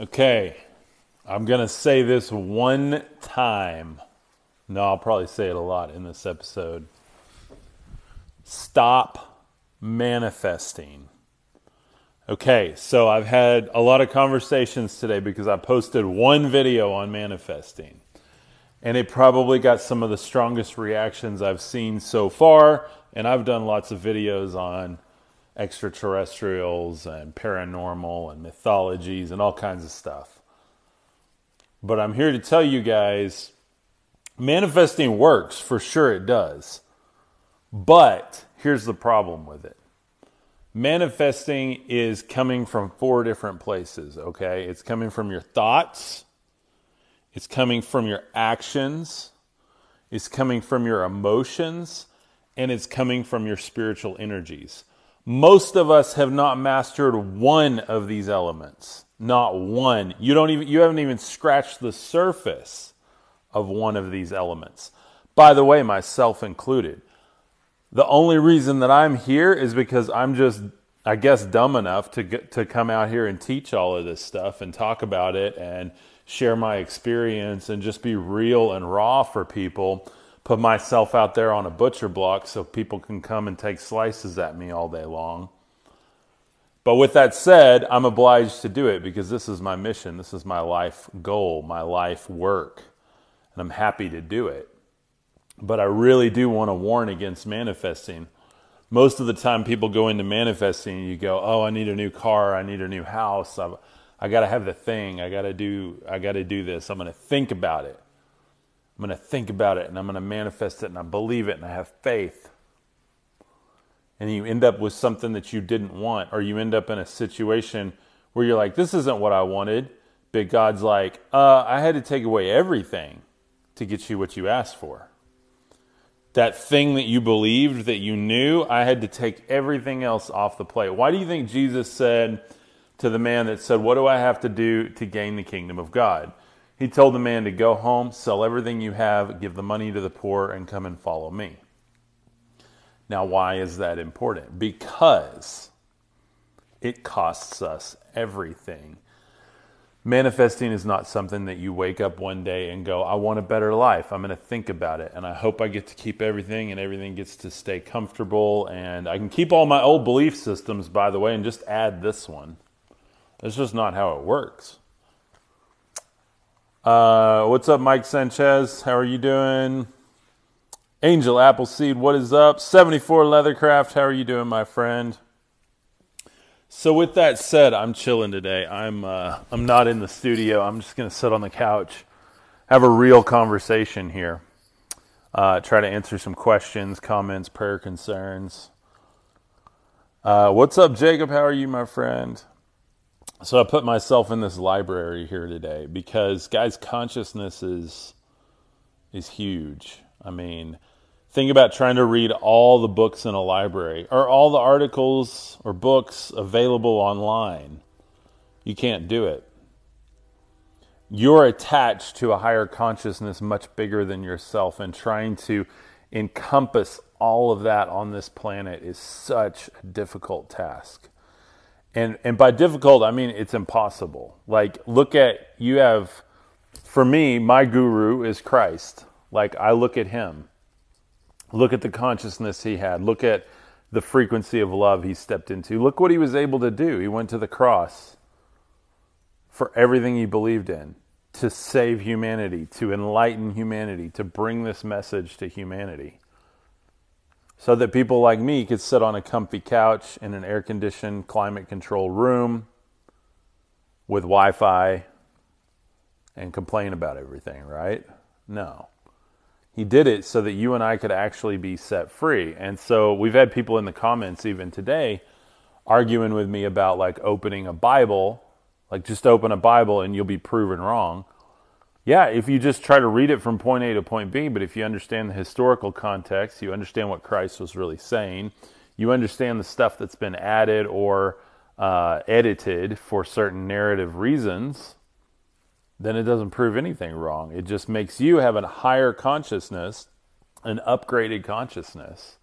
Okay, I'm going to say this one time. No, I'll probably say it a lot in this episode. Stop manifesting. Okay, so I've had a lot of conversations today because I posted one video on manifesting. And it probably got some of the strongest reactions I've seen so far. And I've done lots of videos on extraterrestrials and paranormal and mythologies and all kinds of stuff. But I'm here to tell you guys manifesting works, for sure it does. But here's the problem with it manifesting is coming from four different places, okay? It's coming from your thoughts, it's coming from your actions, it's coming from your emotions, and it's coming from your spiritual energies. Most of us have not mastered one of these elements. Not one. You don't even you haven't even scratched the surface of one of these elements. By the way, myself included. The only reason that I'm here is because I'm just I guess dumb enough to get, to come out here and teach all of this stuff and talk about it and share my experience and just be real and raw for people put myself out there on a butcher block so people can come and take slices at me all day long. But with that said, I'm obliged to do it because this is my mission. This is my life goal, my life work. And I'm happy to do it. But I really do want to warn against manifesting. Most of the time, people go into manifesting, and you go, Oh, I need a new car. I need a new house. I've, I got to have the thing. I got to do, I got to do this. I'm going to think about it. I'm going to think about it and I'm going to manifest it and I believe it and I have faith. And you end up with something that you didn't want, or you end up in a situation where you're like, this isn't what I wanted. But God's like, uh, I had to take away everything to get you what you asked for. That thing that you believed, that you knew, I had to take everything else off the plate. Why do you think Jesus said to the man that said, What do I have to do to gain the kingdom of God? He told the man to go home, sell everything you have, give the money to the poor, and come and follow me. Now, why is that important? Because it costs us everything. Manifesting is not something that you wake up one day and go, I want a better life. I'm going to think about it. And I hope I get to keep everything and everything gets to stay comfortable. And I can keep all my old belief systems, by the way, and just add this one. That's just not how it works. Uh, what's up, Mike Sanchez? How are you doing? Angel Appleseed, what is up? 74 Leathercraft, how are you doing, my friend? So, with that said, I'm chilling today. I'm uh, I'm not in the studio. I'm just gonna sit on the couch, have a real conversation here, uh, try to answer some questions, comments, prayer concerns. Uh, what's up, Jacob? How are you, my friend? So I put myself in this library here today because guys consciousness is is huge. I mean, think about trying to read all the books in a library or all the articles or books available online. You can't do it. You're attached to a higher consciousness much bigger than yourself and trying to encompass all of that on this planet is such a difficult task and and by difficult i mean it's impossible. Like look at you have for me my guru is christ. Like i look at him. Look at the consciousness he had. Look at the frequency of love he stepped into. Look what he was able to do. He went to the cross for everything he believed in to save humanity to enlighten humanity to bring this message to humanity so that people like me could sit on a comfy couch in an air conditioned, climate controlled room with Wi Fi and complain about everything, right? No. He did it so that you and I could actually be set free. And so we've had people in the comments even today arguing with me about like opening a Bible, like just open a Bible and you'll be proven wrong yeah, if you just try to read it from point A to point B, but if you understand the historical context, you understand what Christ was really saying, you understand the stuff that's been added or uh, edited for certain narrative reasons, then it doesn't prove anything wrong. It just makes you have a higher consciousness, an upgraded consciousness,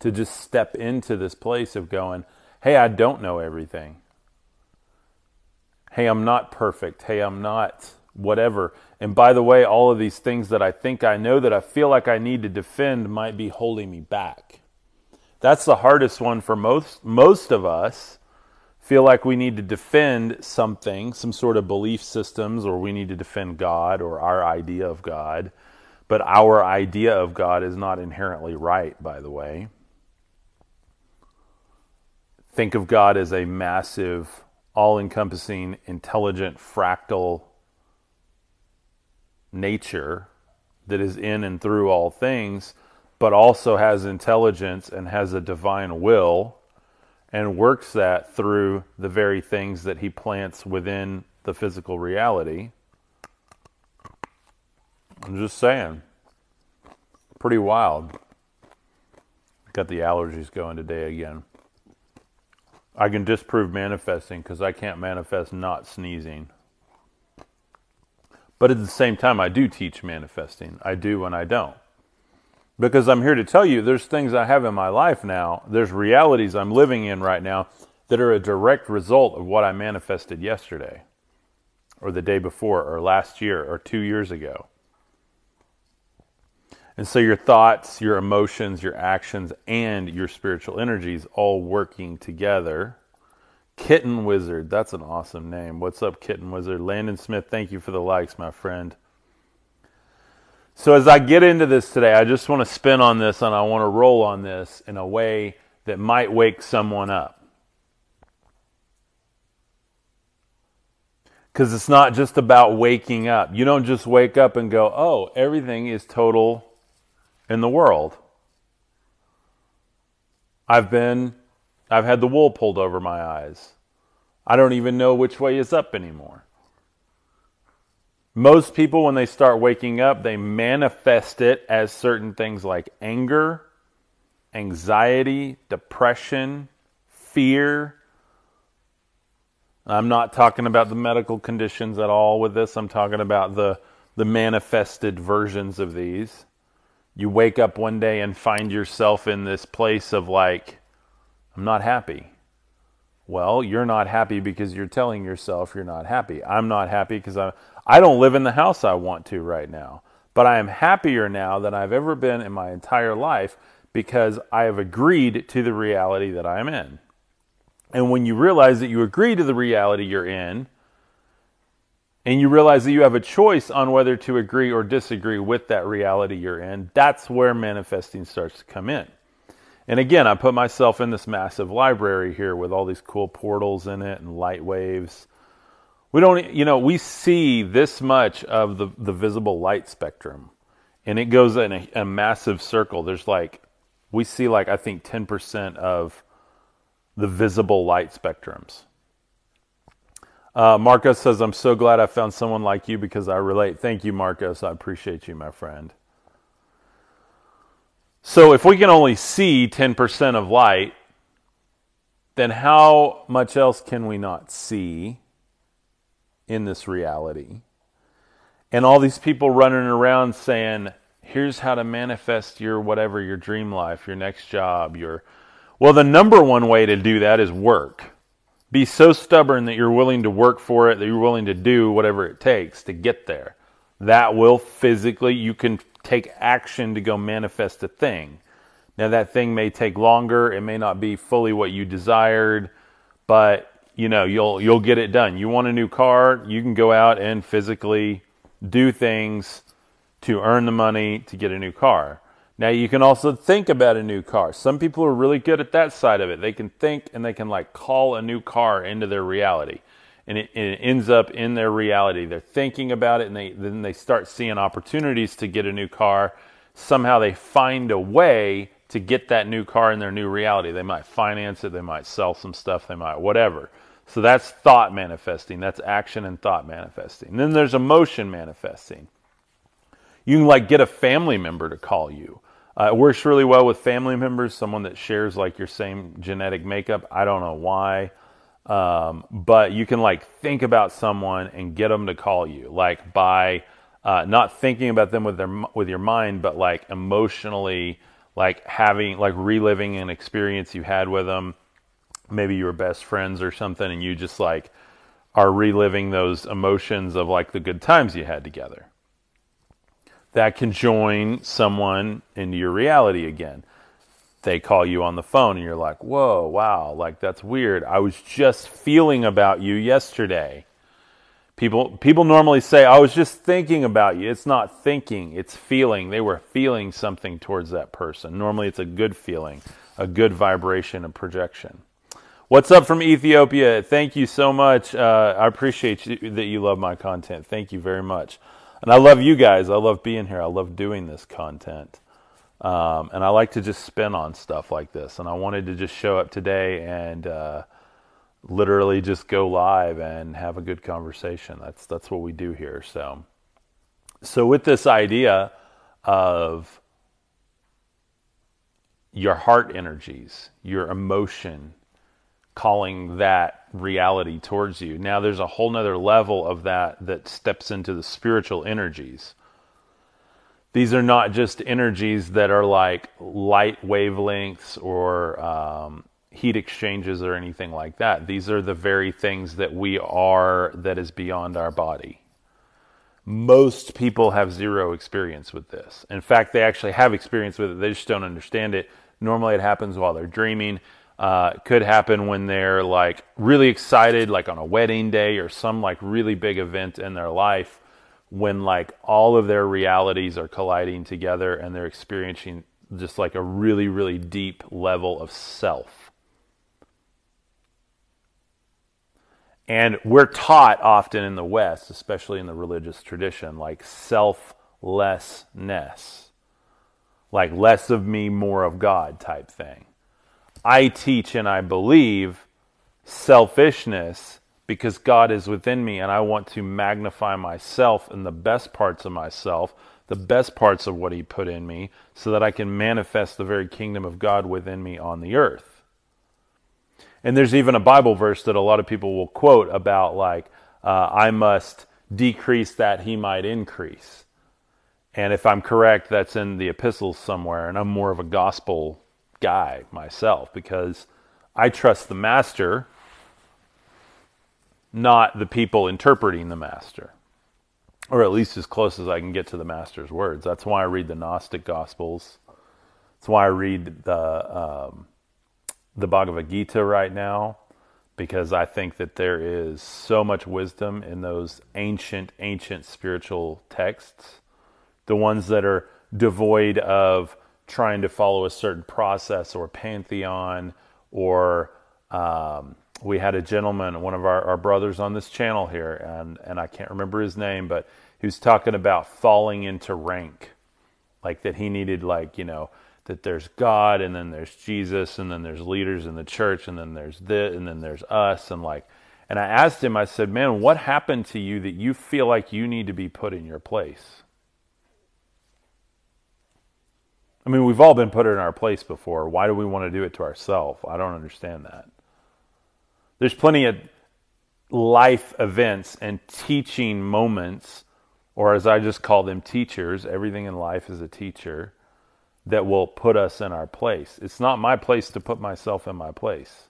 to just step into this place of going, hey, I don't know everything Hey, I'm not perfect. Hey, I'm not whatever. And by the way, all of these things that I think I know that I feel like I need to defend might be holding me back. That's the hardest one for most most of us. Feel like we need to defend something, some sort of belief systems, or we need to defend God or our idea of God. But our idea of God is not inherently right, by the way. Think of God as a massive, all encompassing, intelligent, fractal nature that is in and through all things, but also has intelligence and has a divine will and works that through the very things that he plants within the physical reality. I'm just saying. Pretty wild. Got the allergies going today again. I can disprove manifesting because I can't manifest not sneezing. But at the same time, I do teach manifesting. I do and I don't. Because I'm here to tell you there's things I have in my life now, there's realities I'm living in right now that are a direct result of what I manifested yesterday, or the day before, or last year, or two years ago. And so your thoughts, your emotions, your actions, and your spiritual energies all working together. Kitten Wizard, that's an awesome name. What's up, Kitten Wizard? Landon Smith, thank you for the likes, my friend. So, as I get into this today, I just want to spin on this and I want to roll on this in a way that might wake someone up. Because it's not just about waking up. You don't just wake up and go, oh, everything is total in the world. I've been, I've had the wool pulled over my eyes. I don't even know which way is up anymore. Most people, when they start waking up, they manifest it as certain things like anger, anxiety, depression, fear. I'm not talking about the medical conditions at all with this. I'm talking about the, the manifested versions of these you wake up one day and find yourself in this place of like, I'm not happy. Well, you're not happy because you're telling yourself you're not happy. I'm not happy because I I don't live in the house I want to right now. But I am happier now than I've ever been in my entire life because I have agreed to the reality that I am in. And when you realize that you agree to the reality you're in, and you realize that you have a choice on whether to agree or disagree with that reality you're in, that's where manifesting starts to come in. And again, I put myself in this massive library here with all these cool portals in it and light waves. We don't, you know, we see this much of the, the visible light spectrum, and it goes in a, a massive circle. There's like, we see like, I think 10% of the visible light spectrums. Uh, Marcos says, I'm so glad I found someone like you because I relate. Thank you, Marcos. I appreciate you, my friend. So, if we can only see 10% of light, then how much else can we not see in this reality? And all these people running around saying, here's how to manifest your whatever, your dream life, your next job, your. Well, the number one way to do that is work be so stubborn that you're willing to work for it, that you're willing to do whatever it takes to get there. That will physically, you can take action to go manifest a thing. Now, that thing may take longer, it may not be fully what you desired, but you know you'll you'll get it done. You want a new car, you can go out and physically do things to earn the money to get a new car. Now you can also think about a new car. Some people are really good at that side of it. They can think and they can like call a new car into their reality. And it, it ends up in their reality. They're thinking about it and they, then they start seeing opportunities to get a new car. Somehow they find a way to get that new car in their new reality. They might finance it, they might sell some stuff, they might whatever. So that's thought manifesting. That's action and thought manifesting. And then there's emotion manifesting. You can like get a family member to call you uh, it works really well with family members, someone that shares like your same genetic makeup. I don't know why. Um, but you can like think about someone and get them to call you, like by uh, not thinking about them with their with your mind, but like emotionally, like having like reliving an experience you had with them. Maybe you were best friends or something, and you just like are reliving those emotions of like the good times you had together. That can join someone into your reality again. They call you on the phone and you're like, whoa, wow, like that's weird. I was just feeling about you yesterday. People people normally say, I was just thinking about you. It's not thinking, it's feeling. They were feeling something towards that person. Normally it's a good feeling, a good vibration a projection. What's up from Ethiopia? Thank you so much. Uh, I appreciate you, that you love my content. Thank you very much. And I love you guys. I love being here. I love doing this content. Um, and I like to just spin on stuff like this. And I wanted to just show up today and uh, literally just go live and have a good conversation. That's that's what we do here. So, so with this idea of your heart energies, your emotion, calling that reality towards you. Now there's a whole nother level of that that steps into the spiritual energies. These are not just energies that are like light wavelengths or um, heat exchanges or anything like that. These are the very things that we are that is beyond our body. Most people have zero experience with this. In fact, they actually have experience with it, they just don't understand it. Normally, it happens while they're dreaming uh, could happen when they're like really excited, like on a wedding day or some like really big event in their life, when like all of their realities are colliding together and they're experiencing just like a really, really deep level of self. And we're taught often in the West, especially in the religious tradition, like selflessness, like less of me, more of God type thing. I teach and I believe selfishness because God is within me and I want to magnify myself and the best parts of myself, the best parts of what He put in me, so that I can manifest the very kingdom of God within me on the earth. And there's even a Bible verse that a lot of people will quote about, like, uh, I must decrease that He might increase. And if I'm correct, that's in the epistles somewhere, and I'm more of a gospel guy myself because I trust the master, not the people interpreting the master, or at least as close as I can get to the master's words. That's why I read the Gnostic Gospels. That's why I read the um, the Bhagavad Gita right now because I think that there is so much wisdom in those ancient, ancient spiritual texts, the ones that are devoid of trying to follow a certain process or pantheon or um, we had a gentleman one of our, our brothers on this channel here and, and i can't remember his name but he was talking about falling into rank like that he needed like you know that there's god and then there's jesus and then there's leaders in the church and then there's this and then there's us and like and i asked him i said man what happened to you that you feel like you need to be put in your place I mean, we've all been put in our place before. Why do we want to do it to ourselves? I don't understand that. There's plenty of life events and teaching moments, or as I just call them, teachers. Everything in life is a teacher that will put us in our place. It's not my place to put myself in my place.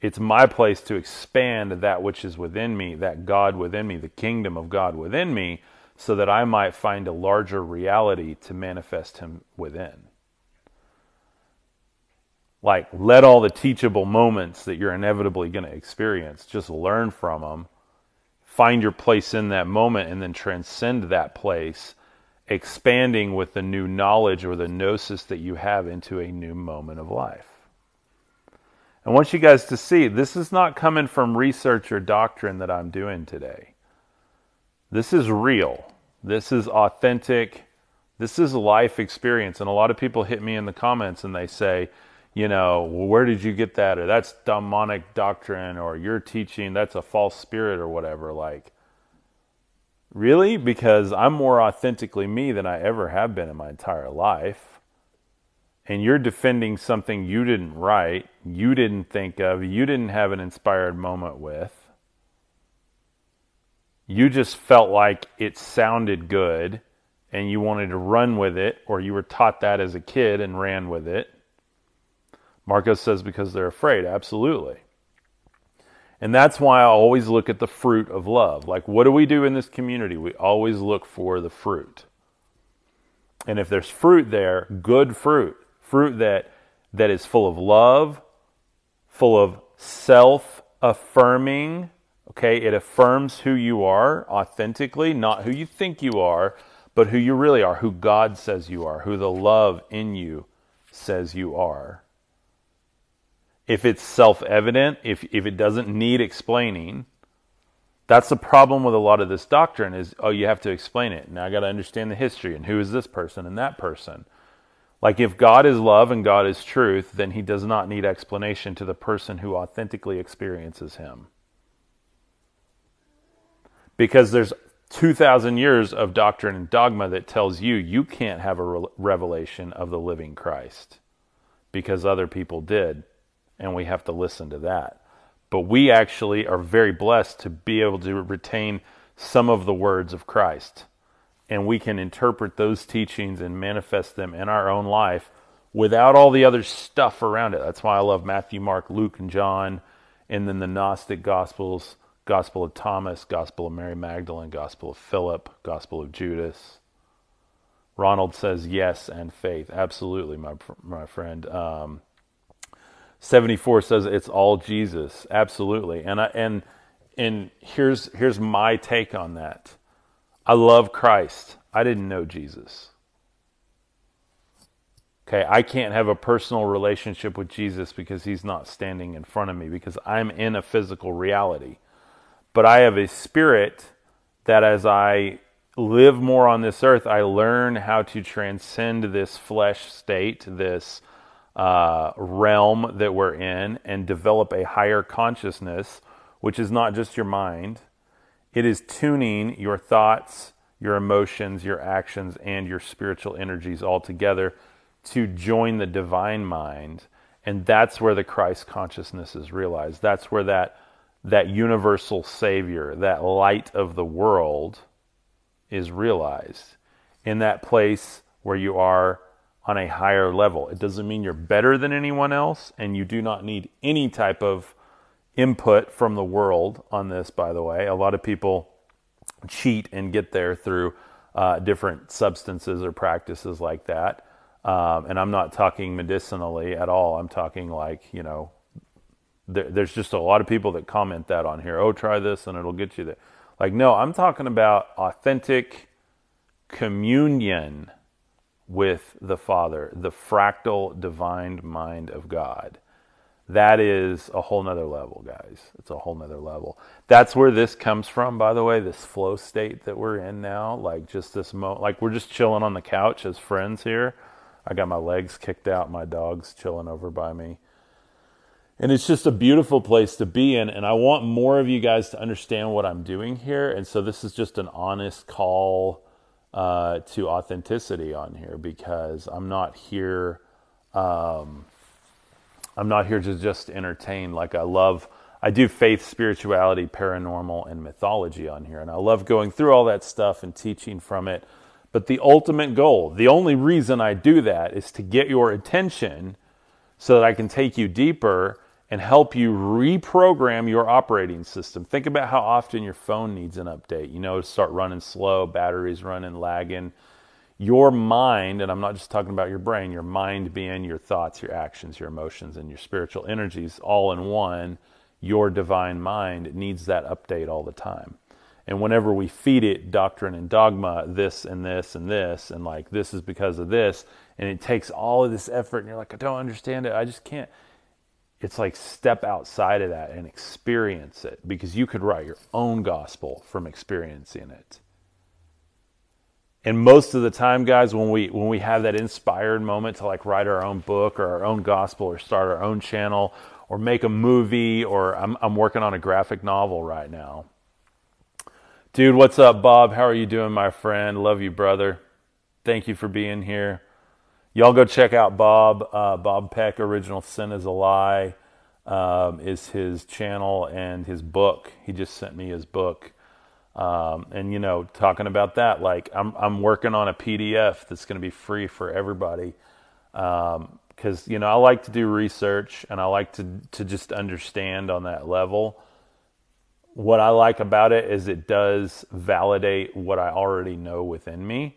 It's my place to expand that which is within me, that God within me, the kingdom of God within me, so that I might find a larger reality to manifest Him within. Like, let all the teachable moments that you're inevitably going to experience, just learn from them, find your place in that moment, and then transcend that place, expanding with the new knowledge or the gnosis that you have into a new moment of life. I want you guys to see this is not coming from research or doctrine that I'm doing today. This is real. This is authentic. This is life experience. And a lot of people hit me in the comments and they say, you know, well, where did you get that? Or that's demonic doctrine, or you're teaching that's a false spirit, or whatever. Like, really? Because I'm more authentically me than I ever have been in my entire life. And you're defending something you didn't write, you didn't think of, you didn't have an inspired moment with you just felt like it sounded good and you wanted to run with it, or you were taught that as a kid and ran with it. Marcos says because they're afraid. Absolutely. And that's why I always look at the fruit of love. Like, what do we do in this community? We always look for the fruit. And if there's fruit there, good fruit, fruit that, that is full of love, full of self affirming, okay, it affirms who you are authentically, not who you think you are, but who you really are, who God says you are, who the love in you says you are if it's self evident, if, if it doesn't need explaining, that's the problem with a lot of this doctrine is oh you have to explain it. Now i got to understand the history and who is this person and that person. Like if god is love and god is truth then he does not need explanation to the person who authentically experiences him. Because there's 2000 years of doctrine and dogma that tells you you can't have a revelation of the living christ because other people did and we have to listen to that. But we actually are very blessed to be able to retain some of the words of Christ. And we can interpret those teachings and manifest them in our own life without all the other stuff around it. That's why I love Matthew, Mark, Luke, and John, and then the Gnostic Gospels Gospel of Thomas, Gospel of Mary Magdalene, Gospel of Philip, Gospel of Judas. Ronald says yes and faith. Absolutely, my my friend. Um, 74 says it's all Jesus. Absolutely. And I, and and here's here's my take on that. I love Christ. I didn't know Jesus. Okay, I can't have a personal relationship with Jesus because he's not standing in front of me because I'm in a physical reality. But I have a spirit that as I live more on this earth, I learn how to transcend this flesh state, this uh, realm that we're in and develop a higher consciousness, which is not just your mind. It is tuning your thoughts, your emotions, your actions, and your spiritual energies all together to join the divine mind. And that's where the Christ consciousness is realized. That's where that, that universal Savior, that light of the world, is realized. In that place where you are on a higher level. It doesn't mean you're better than anyone else, and you do not need any type of input from the world on this, by the way. A lot of people cheat and get there through uh, different substances or practices like that. Um, and I'm not talking medicinally at all. I'm talking like, you know, there, there's just a lot of people that comment that on here. Oh, try this and it'll get you there. Like, no, I'm talking about authentic communion with the Father, the fractal divine mind of God. That is a whole nother level, guys. It's a whole nother level. That's where this comes from, by the way, this flow state that we're in now. Like just this moment, like we're just chilling on the couch as friends here. I got my legs kicked out, my dog's chilling over by me. And it's just a beautiful place to be in. And I want more of you guys to understand what I'm doing here. And so this is just an honest call uh, to authenticity on here because I'm not here. Um, I'm not here to just entertain. Like I love, I do faith, spirituality, paranormal, and mythology on here, and I love going through all that stuff and teaching from it. But the ultimate goal, the only reason I do that is to get your attention so that I can take you deeper and help you reprogram your operating system. Think about how often your phone needs an update. You know, start running slow, batteries running, lagging. Your mind, and I'm not just talking about your brain, your mind being your thoughts, your actions, your emotions, and your spiritual energies all in one, your divine mind needs that update all the time. And whenever we feed it doctrine and dogma, this and this and this, and like this is because of this, and it takes all of this effort, and you're like, I don't understand it, I just can't it's like step outside of that and experience it because you could write your own gospel from experiencing it. And most of the time, guys, when we when we have that inspired moment to like write our own book or our own gospel or start our own channel or make a movie or I'm I'm working on a graphic novel right now. Dude, what's up, Bob? How are you doing, my friend? Love you, brother. Thank you for being here y'all go check out Bob. Uh, Bob Peck, Original Sin is a Lie, um, is his channel and his book. He just sent me his book. Um, and you know, talking about that, like I'm I'm working on a PDF that's going to be free for everybody because um, you know I like to do research and I like to to just understand on that level. what I like about it is it does validate what I already know within me.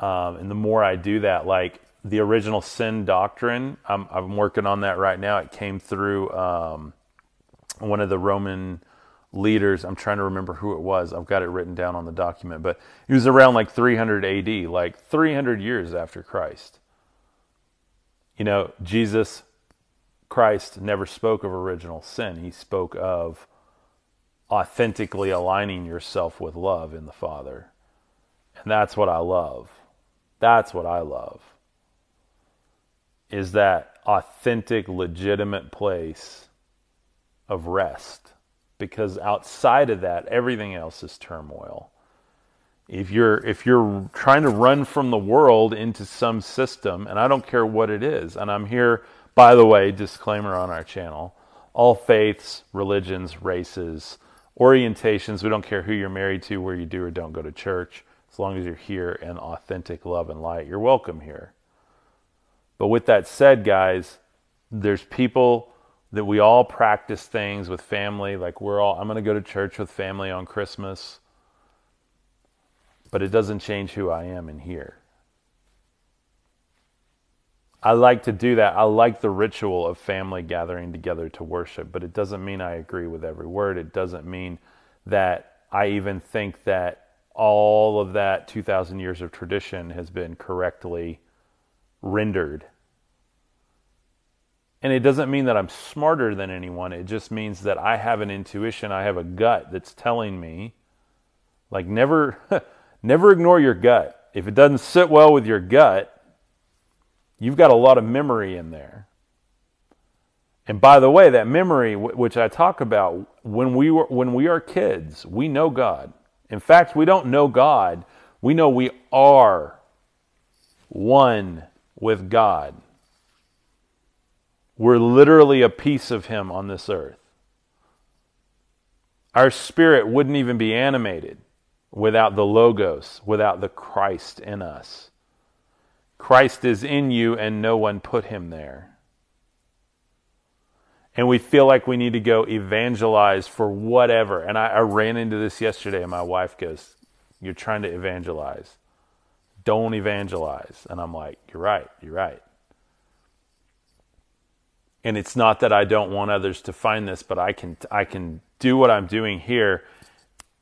Um, and the more I do that, like the original sin doctrine, I'm, I'm working on that right now. It came through um, one of the Roman leaders. I'm trying to remember who it was. I've got it written down on the document, but it was around like 300 AD, like 300 years after Christ. You know, Jesus Christ never spoke of original sin. He spoke of authentically aligning yourself with love in the Father. And that's what I love. That's what I love. Is that authentic, legitimate place of rest. Because outside of that, everything else is turmoil. If you're if you're trying to run from the world into some system, and I don't care what it is, and I'm here, by the way, disclaimer on our channel, all faiths, religions, races, orientations. We don't care who you're married to, where you do or don't go to church. As long as you're here in authentic love and light, you're welcome here. But with that said, guys, there's people that we all practice things with family. Like we're all, I'm going to go to church with family on Christmas. But it doesn't change who I am in here. I like to do that. I like the ritual of family gathering together to worship, but it doesn't mean I agree with every word. It doesn't mean that I even think that all of that 2,000 years of tradition has been correctly rendered. And it doesn't mean that I'm smarter than anyone. It just means that I have an intuition, I have a gut that's telling me like never never ignore your gut. If it doesn't sit well with your gut, You've got a lot of memory in there. And by the way, that memory, which I talk about, when we, were, when we are kids, we know God. In fact, we don't know God, we know we are one with God. We're literally a piece of Him on this earth. Our spirit wouldn't even be animated without the Logos, without the Christ in us. Christ is in you and no one put him there. And we feel like we need to go evangelize for whatever. And I, I ran into this yesterday, and my wife goes, You're trying to evangelize. Don't evangelize. And I'm like, You're right, you're right. And it's not that I don't want others to find this, but I can I can do what I'm doing here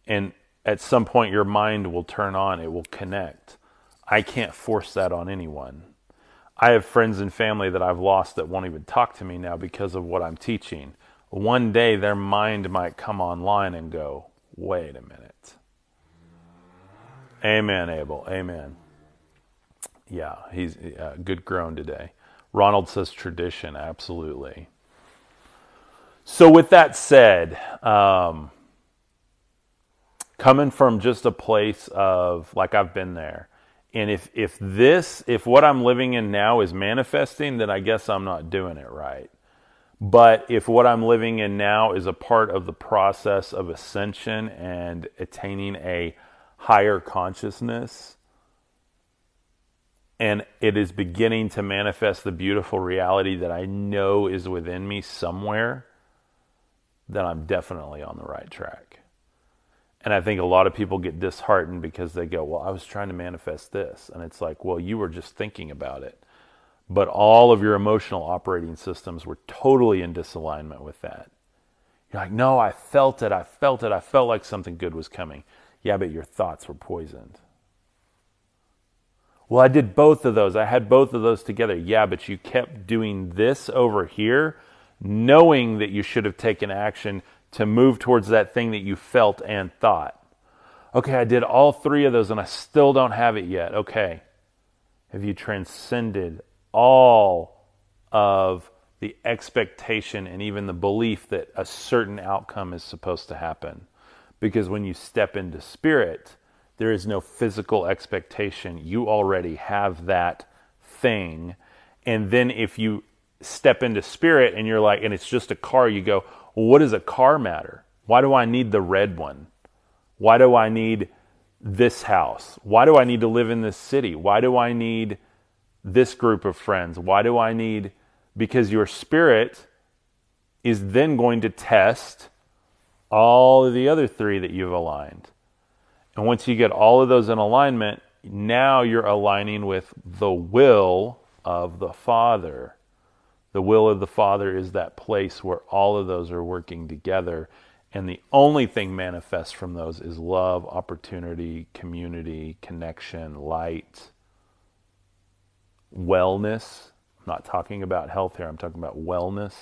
and at some point your mind will turn on, it will connect. I can't force that on anyone. I have friends and family that I've lost that won't even talk to me now because of what I'm teaching. One day their mind might come online and go, wait a minute. Amen, Abel. Amen. Yeah, he's uh, good grown today. Ronald says tradition, absolutely. So, with that said, um, coming from just a place of, like, I've been there, and if if this if what I'm living in now is manifesting, then I guess I'm not doing it right. But if what I'm living in now is a part of the process of ascension and attaining a higher consciousness, and it is beginning to manifest the beautiful reality that I know is within me somewhere, then I'm definitely on the right track. And I think a lot of people get disheartened because they go, Well, I was trying to manifest this. And it's like, Well, you were just thinking about it. But all of your emotional operating systems were totally in disalignment with that. You're like, No, I felt it. I felt it. I felt like something good was coming. Yeah, but your thoughts were poisoned. Well, I did both of those. I had both of those together. Yeah, but you kept doing this over here, knowing that you should have taken action to move towards that thing that you felt and thought. Okay, I did all three of those and I still don't have it yet. Okay. Have you transcended all of the expectation and even the belief that a certain outcome is supposed to happen? Because when you step into spirit, there is no physical expectation. You already have that thing. And then if you step into spirit and you're like, and it's just a car, you go, well, what does a car matter? Why do I need the red one? Why do I need this house? Why do I need to live in this city? Why do I need this group of friends? Why do I need, because your spirit is then going to test all of the other three that you've aligned. And once you get all of those in alignment, now you're aligning with the will of the Father. The will of the Father is that place where all of those are working together. And the only thing manifests from those is love, opportunity, community, connection, light, wellness. I'm not talking about health here, I'm talking about wellness.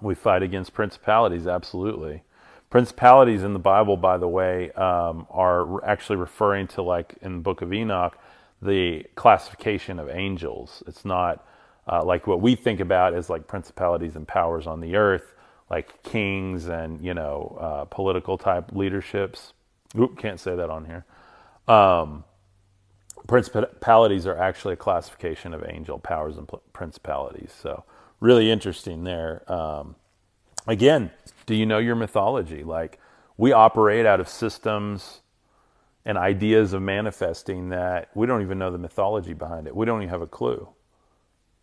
We fight against principalities, absolutely. Principalities in the Bible, by the way, um, are actually referring to, like in the book of Enoch, the classification of angels. It's not uh, like what we think about as like principalities and powers on the earth, like kings and, you know, uh, political type leaderships. Oop, can't say that on here. Um, principalities are actually a classification of angel powers and principalities. So, really interesting there. Um, again, do you know your mythology? Like, we operate out of systems and ideas of manifesting that we don't even know the mythology behind it. We don't even have a clue.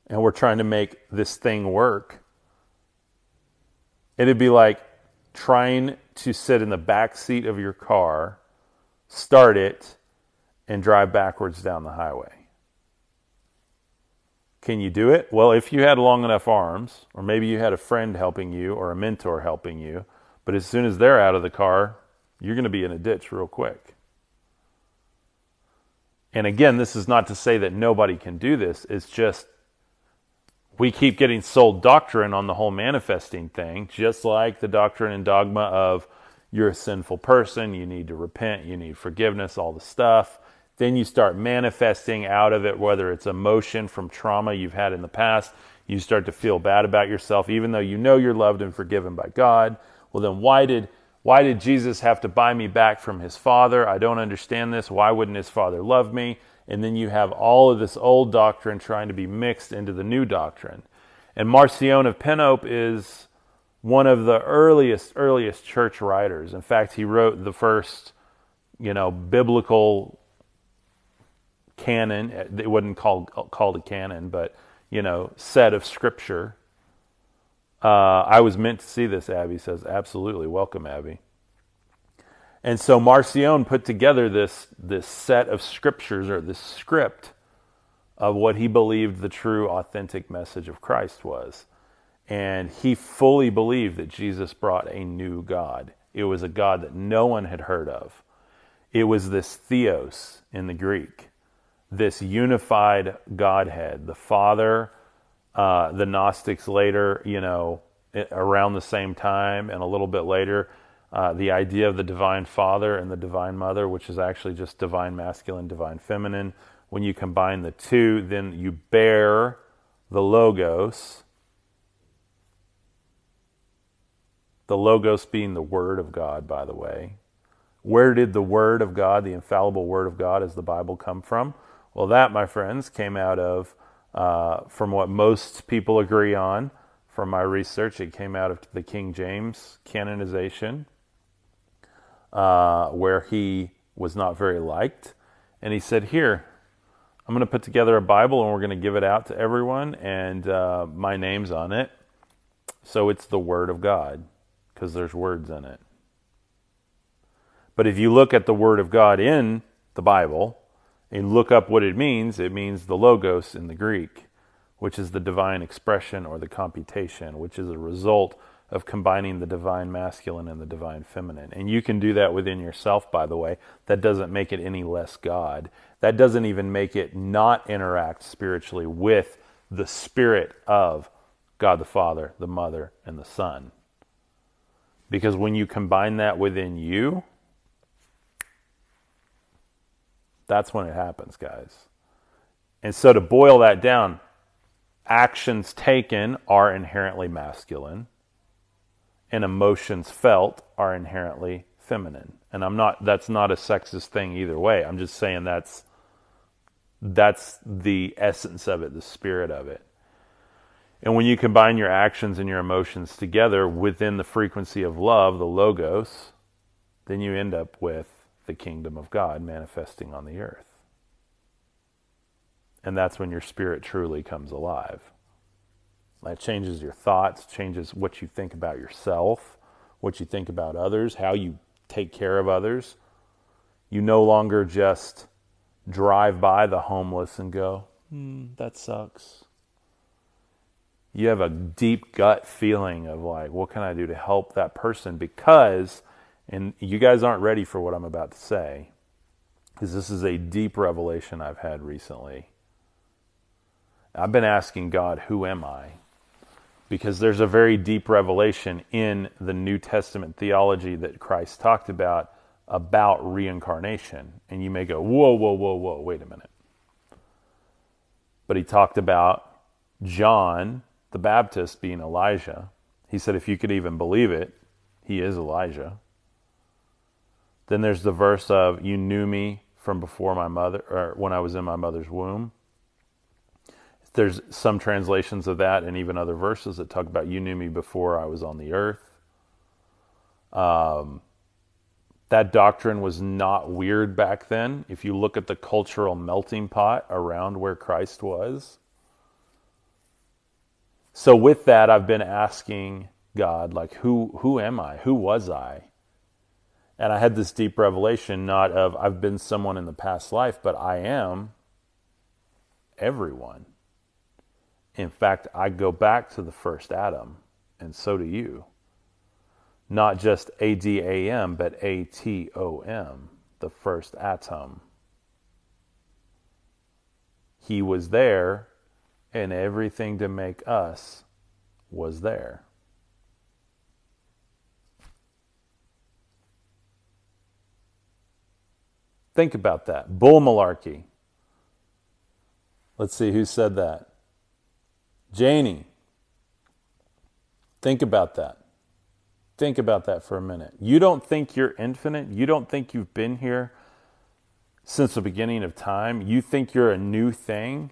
And we're trying to make this thing work. It'd be like trying to sit in the back seat of your car, start it, and drive backwards down the highway. Can you do it? Well, if you had long enough arms, or maybe you had a friend helping you or a mentor helping you, but as soon as they're out of the car, you're going to be in a ditch real quick. And again, this is not to say that nobody can do this. It's just we keep getting sold doctrine on the whole manifesting thing, just like the doctrine and dogma of you're a sinful person, you need to repent, you need forgiveness, all the stuff. Then you start manifesting out of it, whether it's emotion from trauma you've had in the past. You start to feel bad about yourself, even though you know you're loved and forgiven by God. Well, then why did why did Jesus have to buy me back from his father? I don't understand this. Why wouldn't his father love me? And then you have all of this old doctrine trying to be mixed into the new doctrine. And Marcion of Sinope is one of the earliest earliest church writers. In fact, he wrote the first, you know, biblical canon. It wouldn't call called a canon, but you know, set of scripture. Uh, I was meant to see this. Abby says, absolutely welcome, Abby. And so Marcion put together this this set of scriptures or this script of what he believed the true, authentic message of Christ was. And he fully believed that Jesus brought a new God. It was a God that no one had heard of. It was this theos in the Greek this unified Godhead, the Father, uh, the Gnostics later, you know, around the same time and a little bit later, uh, the idea of the divine Father and the divine Mother, which is actually just divine masculine, divine feminine. When you combine the two, then you bear the Logos. The Logos being the Word of God, by the way. Where did the Word of God, the infallible Word of God, as the Bible, come from? Well, that, my friends, came out of, uh, from what most people agree on, from my research, it came out of the King James canonization, uh, where he was not very liked. And he said, Here, I'm going to put together a Bible and we're going to give it out to everyone, and uh, my name's on it. So it's the Word of God, because there's words in it. But if you look at the Word of God in the Bible, and look up what it means, it means the logos in the Greek, which is the divine expression or the computation, which is a result of combining the divine masculine and the divine feminine. And you can do that within yourself, by the way. That doesn't make it any less God. That doesn't even make it not interact spiritually with the spirit of God the Father, the Mother, and the Son. Because when you combine that within you, That's when it happens, guys. And so to boil that down, actions taken are inherently masculine and emotions felt are inherently feminine. And I'm not that's not a sexist thing either way. I'm just saying that's that's the essence of it, the spirit of it. And when you combine your actions and your emotions together within the frequency of love, the logos, then you end up with the kingdom of God manifesting on the earth. And that's when your spirit truly comes alive. That changes your thoughts, changes what you think about yourself, what you think about others, how you take care of others. You no longer just drive by the homeless and go, hmm, that sucks. You have a deep gut feeling of like, what can I do to help that person? Because, and you guys aren't ready for what I'm about to say, because this is a deep revelation I've had recently. I've been asking God, who am I? Because there's a very deep revelation in the New Testament theology that Christ talked about about reincarnation. And you may go, whoa, whoa, whoa, whoa, wait a minute. But he talked about John the Baptist being Elijah. He said, if you could even believe it, he is Elijah. Then there's the verse of, You knew me from before my mother, or when I was in my mother's womb. There's some translations of that and even other verses that talk about, You knew me before I was on the earth. Um, that doctrine was not weird back then. If you look at the cultural melting pot around where Christ was. So with that, I've been asking God, like, who who am I? Who was I? And I had this deep revelation, not of I've been someone in the past life, but I am everyone. In fact, I go back to the first Adam, and so do you not just A D A M, but A T O M, the first atom. He was there, and everything to make us was there. Think about that. Bull malarkey. Let's see who said that. Janie. Think about that. Think about that for a minute. You don't think you're infinite. You don't think you've been here since the beginning of time. You think you're a new thing.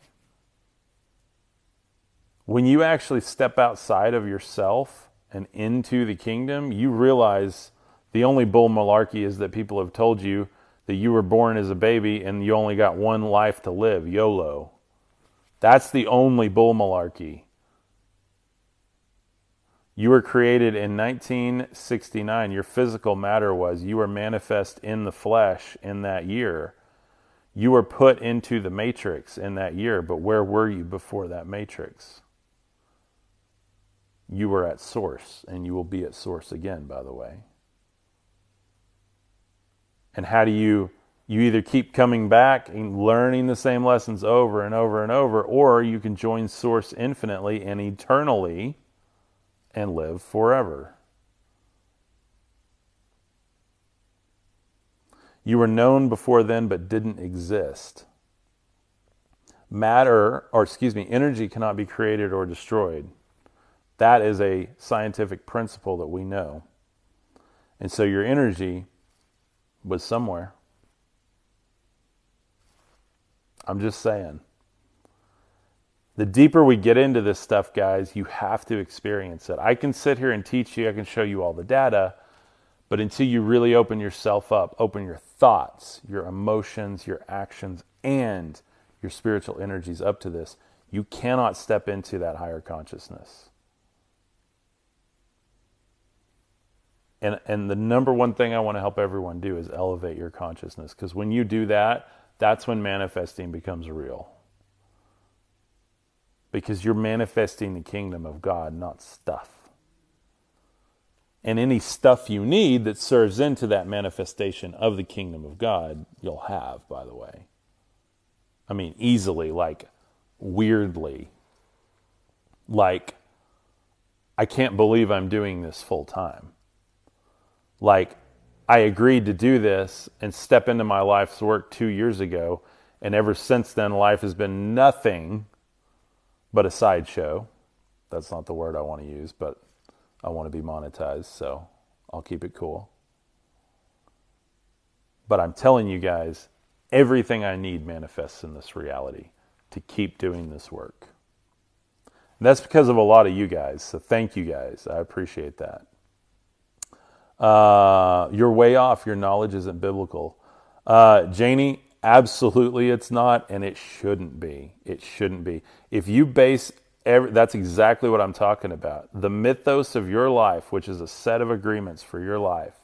When you actually step outside of yourself and into the kingdom, you realize the only bull malarkey is that people have told you that you were born as a baby and you only got one life to live, YOLO. That's the only bull malarkey. You were created in 1969. Your physical matter was you were manifest in the flesh in that year. You were put into the matrix in that year, but where were you before that matrix? You were at source, and you will be at source again, by the way. And how do you you either keep coming back and learning the same lessons over and over and over, or you can join source infinitely and eternally and live forever. You were known before then but didn't exist. Matter, or excuse me, energy cannot be created or destroyed. That is a scientific principle that we know. And so your energy was somewhere. I'm just saying. The deeper we get into this stuff, guys, you have to experience it. I can sit here and teach you, I can show you all the data, but until you really open yourself up, open your thoughts, your emotions, your actions, and your spiritual energies up to this, you cannot step into that higher consciousness. And, and the number one thing I want to help everyone do is elevate your consciousness because when you do that, that's when manifesting becomes real because you're manifesting the kingdom of God, not stuff. And any stuff you need that serves into that manifestation of the kingdom of God, you'll have, by the way. I mean, easily, like weirdly. Like, I can't believe I'm doing this full time. Like, I agreed to do this and step into my life's work two years ago. And ever since then, life has been nothing but a sideshow. That's not the word I want to use, but I want to be monetized, so I'll keep it cool. But I'm telling you guys, everything I need manifests in this reality to keep doing this work. And that's because of a lot of you guys. So thank you guys. I appreciate that. Uh, you're way off. Your knowledge isn't biblical. Uh, Janie, Absolutely, it's not, and it shouldn't be. It shouldn't be. If you base Every, that's exactly what I'm talking about. The mythos of your life, which is a set of agreements for your life,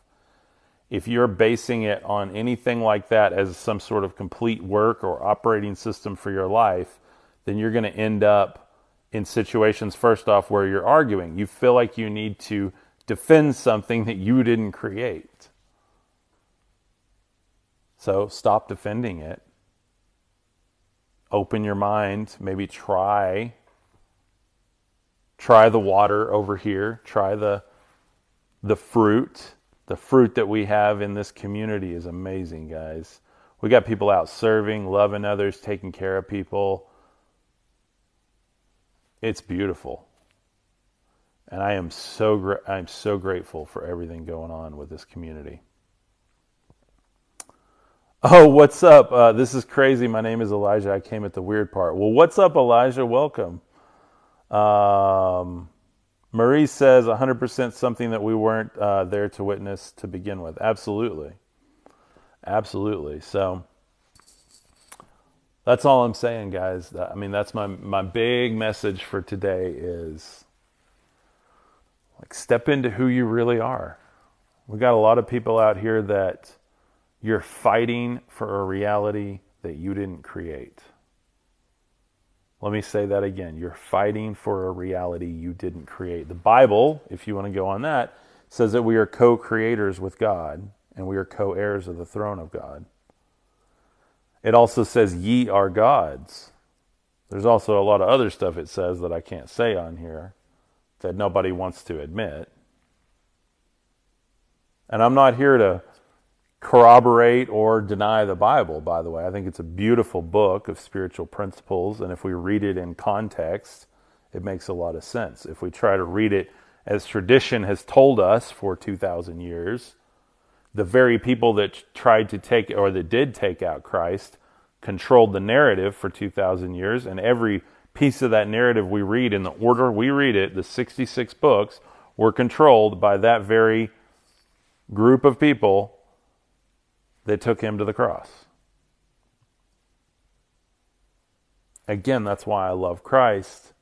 if you're basing it on anything like that as some sort of complete work or operating system for your life, then you're going to end up in situations, first off, where you're arguing. You feel like you need to defend something that you didn't create. So stop defending it. Open your mind, maybe try try the water over here, try the the fruit the fruit that we have in this community is amazing, guys. We got people out serving, loving others, taking care of people. It's beautiful. And I am so gra- I'm so grateful for everything going on with this community. Oh, what's up? Uh, this is crazy. My name is Elijah. I came at the weird part. Well, what's up, Elijah? Welcome. Um, Marie says 100% something that we weren't uh, there to witness to begin with. Absolutely. Absolutely. So that's all I'm saying, guys. I mean, that's my, my big message for today is like step into who you really are. We got a lot of people out here that you're fighting for a reality that you didn't create. Let me say that again. You're fighting for a reality you didn't create. The Bible, if you want to go on that, says that we are co creators with God and we are co heirs of the throne of God. It also says, Ye are gods. There's also a lot of other stuff it says that I can't say on here that nobody wants to admit. And I'm not here to corroborate or deny the Bible, by the way. I think it's a beautiful book of spiritual principles, and if we read it in context, it makes a lot of sense. If we try to read it as tradition has told us for 2,000 years, the very people that tried to take or that did take out Christ controlled the narrative for 2,000 years, and every piece of that narrative we read in the order we read it, the 66 books, were controlled by that very group of people that took him to the cross. Again, that's why I love Christ,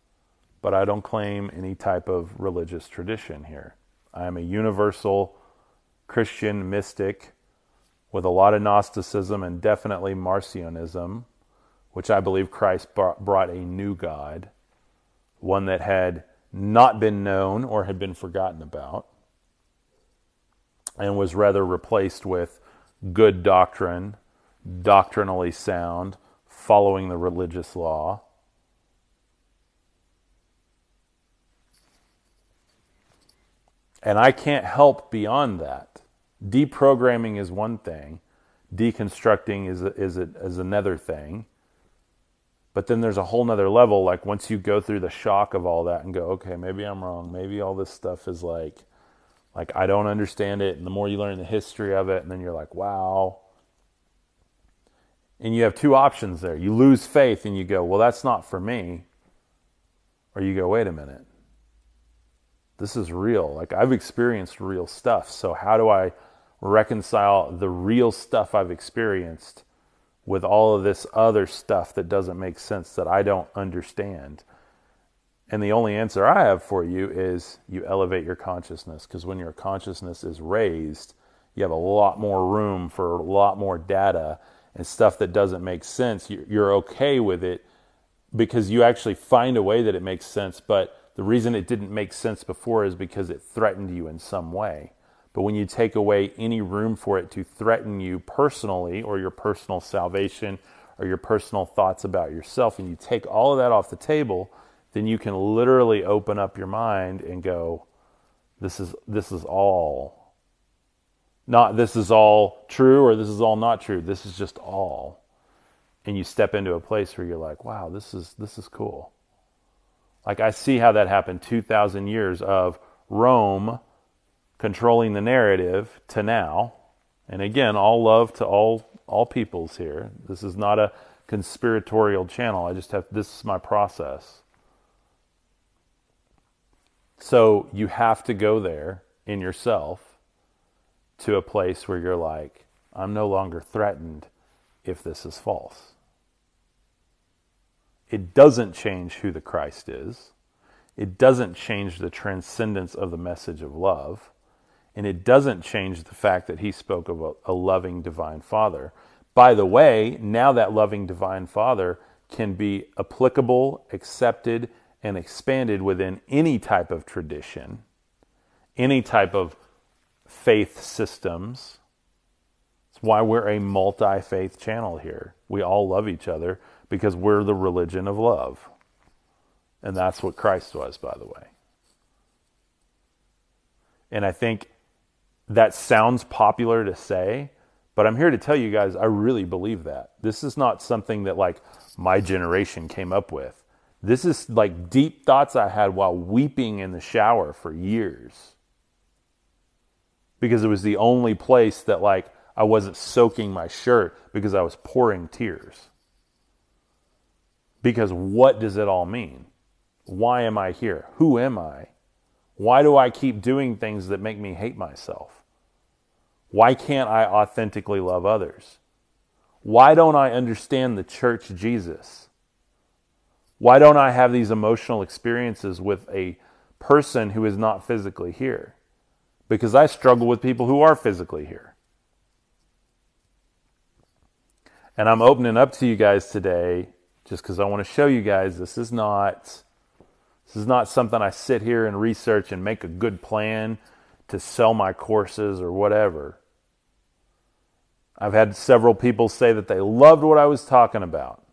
but I don't claim any type of religious tradition here. I am a universal Christian mystic with a lot of Gnosticism and definitely Marcionism, which I believe Christ brought a new God, one that had not been known or had been forgotten about, and was rather replaced with good doctrine, doctrinally sound, following the religious law. And I can't help beyond that. Deprogramming is one thing, deconstructing is, is, is another thing. But then there's a whole nother level. Like once you go through the shock of all that and go, okay, maybe I'm wrong. Maybe all this stuff is like like I don't understand it. And the more you learn the history of it, and then you're like, wow. And you have two options there. You lose faith and you go, well, that's not for me. Or you go, wait a minute. This is real. Like I've experienced real stuff. So how do I reconcile the real stuff I've experienced with all of this other stuff that doesn't make sense that I don't understand? And the only answer I have for you is you elevate your consciousness because when your consciousness is raised, you have a lot more room for a lot more data and stuff that doesn't make sense. You're okay with it because you actually find a way that it makes sense. But the reason it didn't make sense before is because it threatened you in some way. But when you take away any room for it to threaten you personally or your personal salvation or your personal thoughts about yourself, and you take all of that off the table, then you can literally open up your mind and go, this is, this is all. Not this is all true or this is all not true. This is just all. And you step into a place where you're like, wow, this is, this is cool. Like I see how that happened 2,000 years of Rome controlling the narrative to now. And again, all love to all all peoples here. This is not a conspiratorial channel. I just have this is my process. So you have to go there in yourself to a place where you're like, I'm no longer threatened if this is false. It doesn't change who the Christ is. It doesn't change the transcendence of the message of love. And it doesn't change the fact that he spoke of a, a loving divine father. By the way, now that loving divine father can be applicable, accepted, and expanded within any type of tradition, any type of faith systems. It's why we're a multi faith channel here. We all love each other because we're the religion of love. And that's what Christ was, by the way. And I think that sounds popular to say, but I'm here to tell you guys, I really believe that. This is not something that like my generation came up with. This is like deep thoughts I had while weeping in the shower for years. Because it was the only place that like I wasn't soaking my shirt because I was pouring tears. Because what does it all mean? Why am I here? Who am I? Why do I keep doing things that make me hate myself? Why can't I authentically love others? Why don't I understand the church Jesus? Why don't I have these emotional experiences with a person who is not physically here? Because I struggle with people who are physically here. And I'm opening up to you guys today just because I want to show you guys this is not this is not something I sit here and research and make a good plan to sell my courses or whatever. I've had several people say that they loved what I was talking about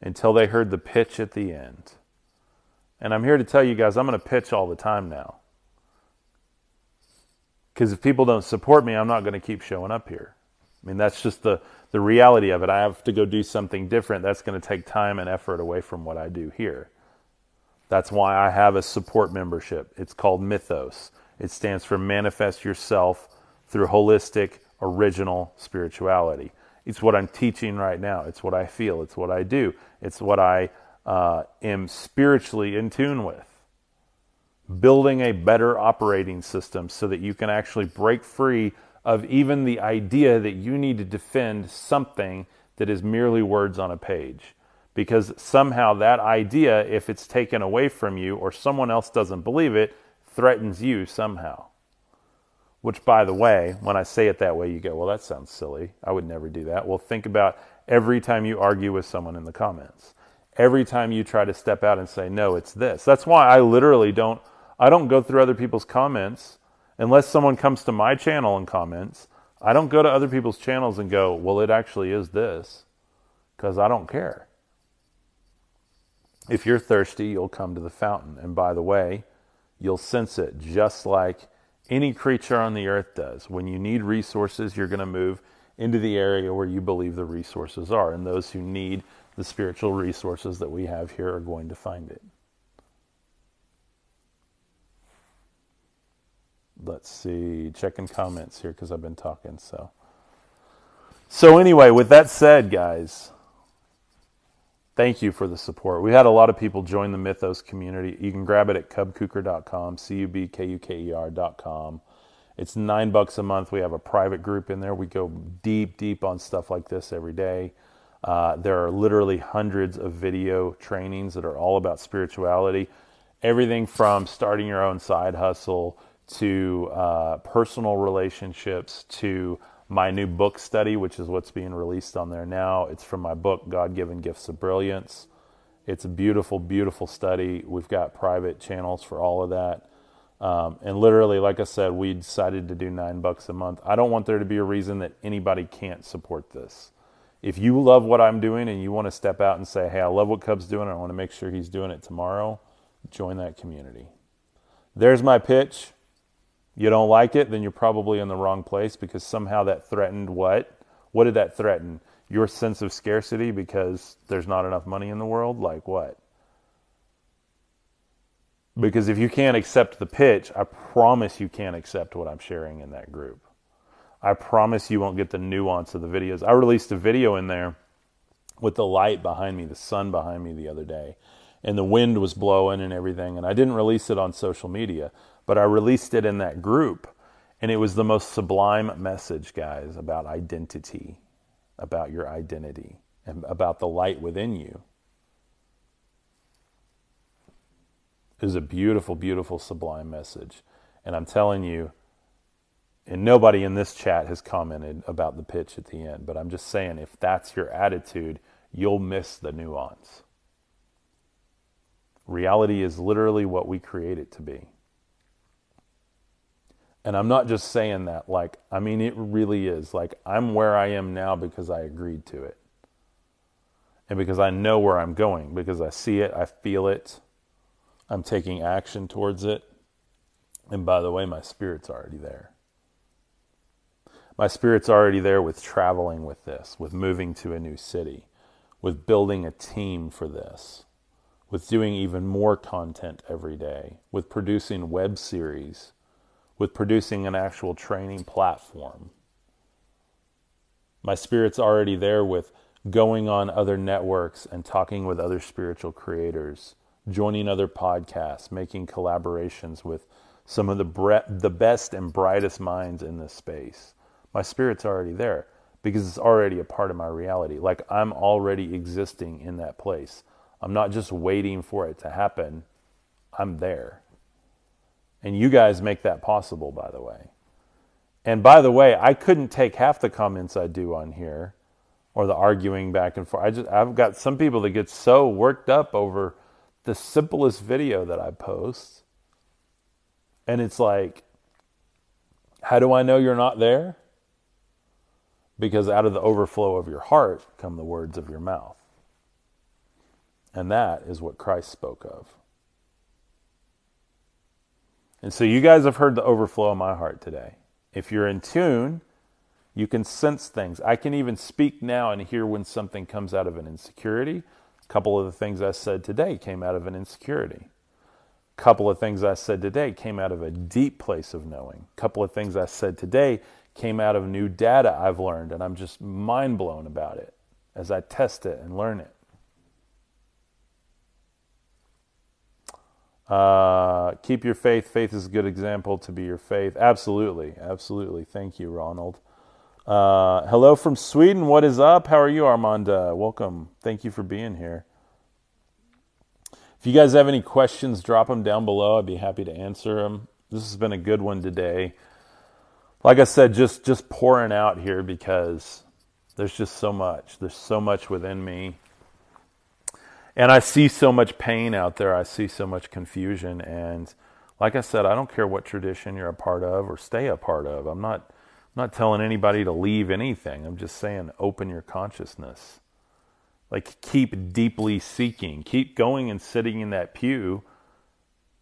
until they heard the pitch at the end. And I'm here to tell you guys, I'm going to pitch all the time now. Because if people don't support me, I'm not going to keep showing up here. I mean, that's just the, the reality of it. I have to go do something different. That's going to take time and effort away from what I do here. That's why I have a support membership. It's called Mythos. It stands for Manifest Yourself through Holistic Original Spirituality. It's what I'm teaching right now. It's what I feel. It's what I do. It's what I uh, am spiritually in tune with. Building a better operating system so that you can actually break free of even the idea that you need to defend something that is merely words on a page because somehow that idea, if it's taken away from you or someone else doesn't believe it, threatens you somehow. Which, by the way, when I say it that way, you go, well, that sounds silly. I would never do that. Well, think about every time you argue with someone in the comments. Every time you try to step out and say, no, it's this. That's why I literally don't, I don't go through other people's comments unless someone comes to my channel and comments. I don't go to other people's channels and go, well, it actually is this, because I don't care. If you're thirsty, you'll come to the fountain. And by the way, you'll sense it just like any creature on the earth does. When you need resources, you're going to move into the area where you believe the resources are. And those who need the spiritual resources that we have here are going to find it. Let's see, checking comments here because I've been talking. So, so anyway, with that said, guys, thank you for the support. We had a lot of people join the Mythos community. You can grab it at cubkuker.com, C U B K U K E R.com. It's nine bucks a month. We have a private group in there. We go deep, deep on stuff like this every day. Uh, there are literally hundreds of video trainings that are all about spirituality. Everything from starting your own side hustle to uh, personal relationships to my new book study, which is what's being released on there now. It's from my book, God Given Gifts of Brilliance. It's a beautiful, beautiful study. We've got private channels for all of that. Um, and literally, like I said, we decided to do nine bucks a month. I don't want there to be a reason that anybody can't support this. If you love what I'm doing and you want to step out and say, hey, I love what Cub's doing, I want to make sure he's doing it tomorrow, join that community. There's my pitch you don't like it, then you're probably in the wrong place because somehow that threatened what? What did that threaten? Your sense of scarcity because there's not enough money in the world? Like what? Because if you can't accept the pitch, I promise you can't accept what I'm sharing in that group. I promise you won't get the nuance of the videos. I released a video in there with the light behind me, the sun behind me the other day, and the wind was blowing and everything, and I didn't release it on social media but I released it in that group. And it was the most sublime message, guys, about identity, about your identity, and about the light within you. It was a beautiful, beautiful, sublime message. And I'm telling you, and nobody in this chat has commented about the pitch at the end, but I'm just saying if that's your attitude, you'll miss the nuance. Reality is literally what we create it to be. And I'm not just saying that, like, I mean, it really is. Like, I'm where I am now because I agreed to it. And because I know where I'm going, because I see it, I feel it, I'm taking action towards it. And by the way, my spirit's already there. My spirit's already there with traveling with this, with moving to a new city, with building a team for this, with doing even more content every day, with producing web series with producing an actual training platform. My spirit's already there with going on other networks and talking with other spiritual creators, joining other podcasts, making collaborations with some of the bre- the best and brightest minds in this space. My spirit's already there because it's already a part of my reality. Like I'm already existing in that place. I'm not just waiting for it to happen. I'm there. And you guys make that possible, by the way. And by the way, I couldn't take half the comments I do on here or the arguing back and forth. I just I've got some people that get so worked up over the simplest video that I post. And it's like how do I know you're not there? Because out of the overflow of your heart come the words of your mouth. And that is what Christ spoke of. And so you guys have heard the overflow of my heart today. If you're in tune, you can sense things. I can even speak now and hear when something comes out of an insecurity. A couple of the things I said today came out of an insecurity. A couple of things I said today came out of a deep place of knowing. A couple of things I said today came out of new data I've learned, and I'm just mind blown about it as I test it and learn it. Uh, keep your faith. Faith is a good example to be your faith. Absolutely. Absolutely. Thank you, Ronald. Uh, hello from Sweden. What is up? How are you, Armanda? Welcome. Thank you for being here. If you guys have any questions, drop them down below. I'd be happy to answer them. This has been a good one today. Like I said, just just pouring out here because there's just so much. There's so much within me and I see so much pain out there. I see so much confusion. And like I said, I don't care what tradition you're a part of or stay a part of. I'm not, I'm not telling anybody to leave anything. I'm just saying open your consciousness. Like keep deeply seeking. Keep going and sitting in that pew,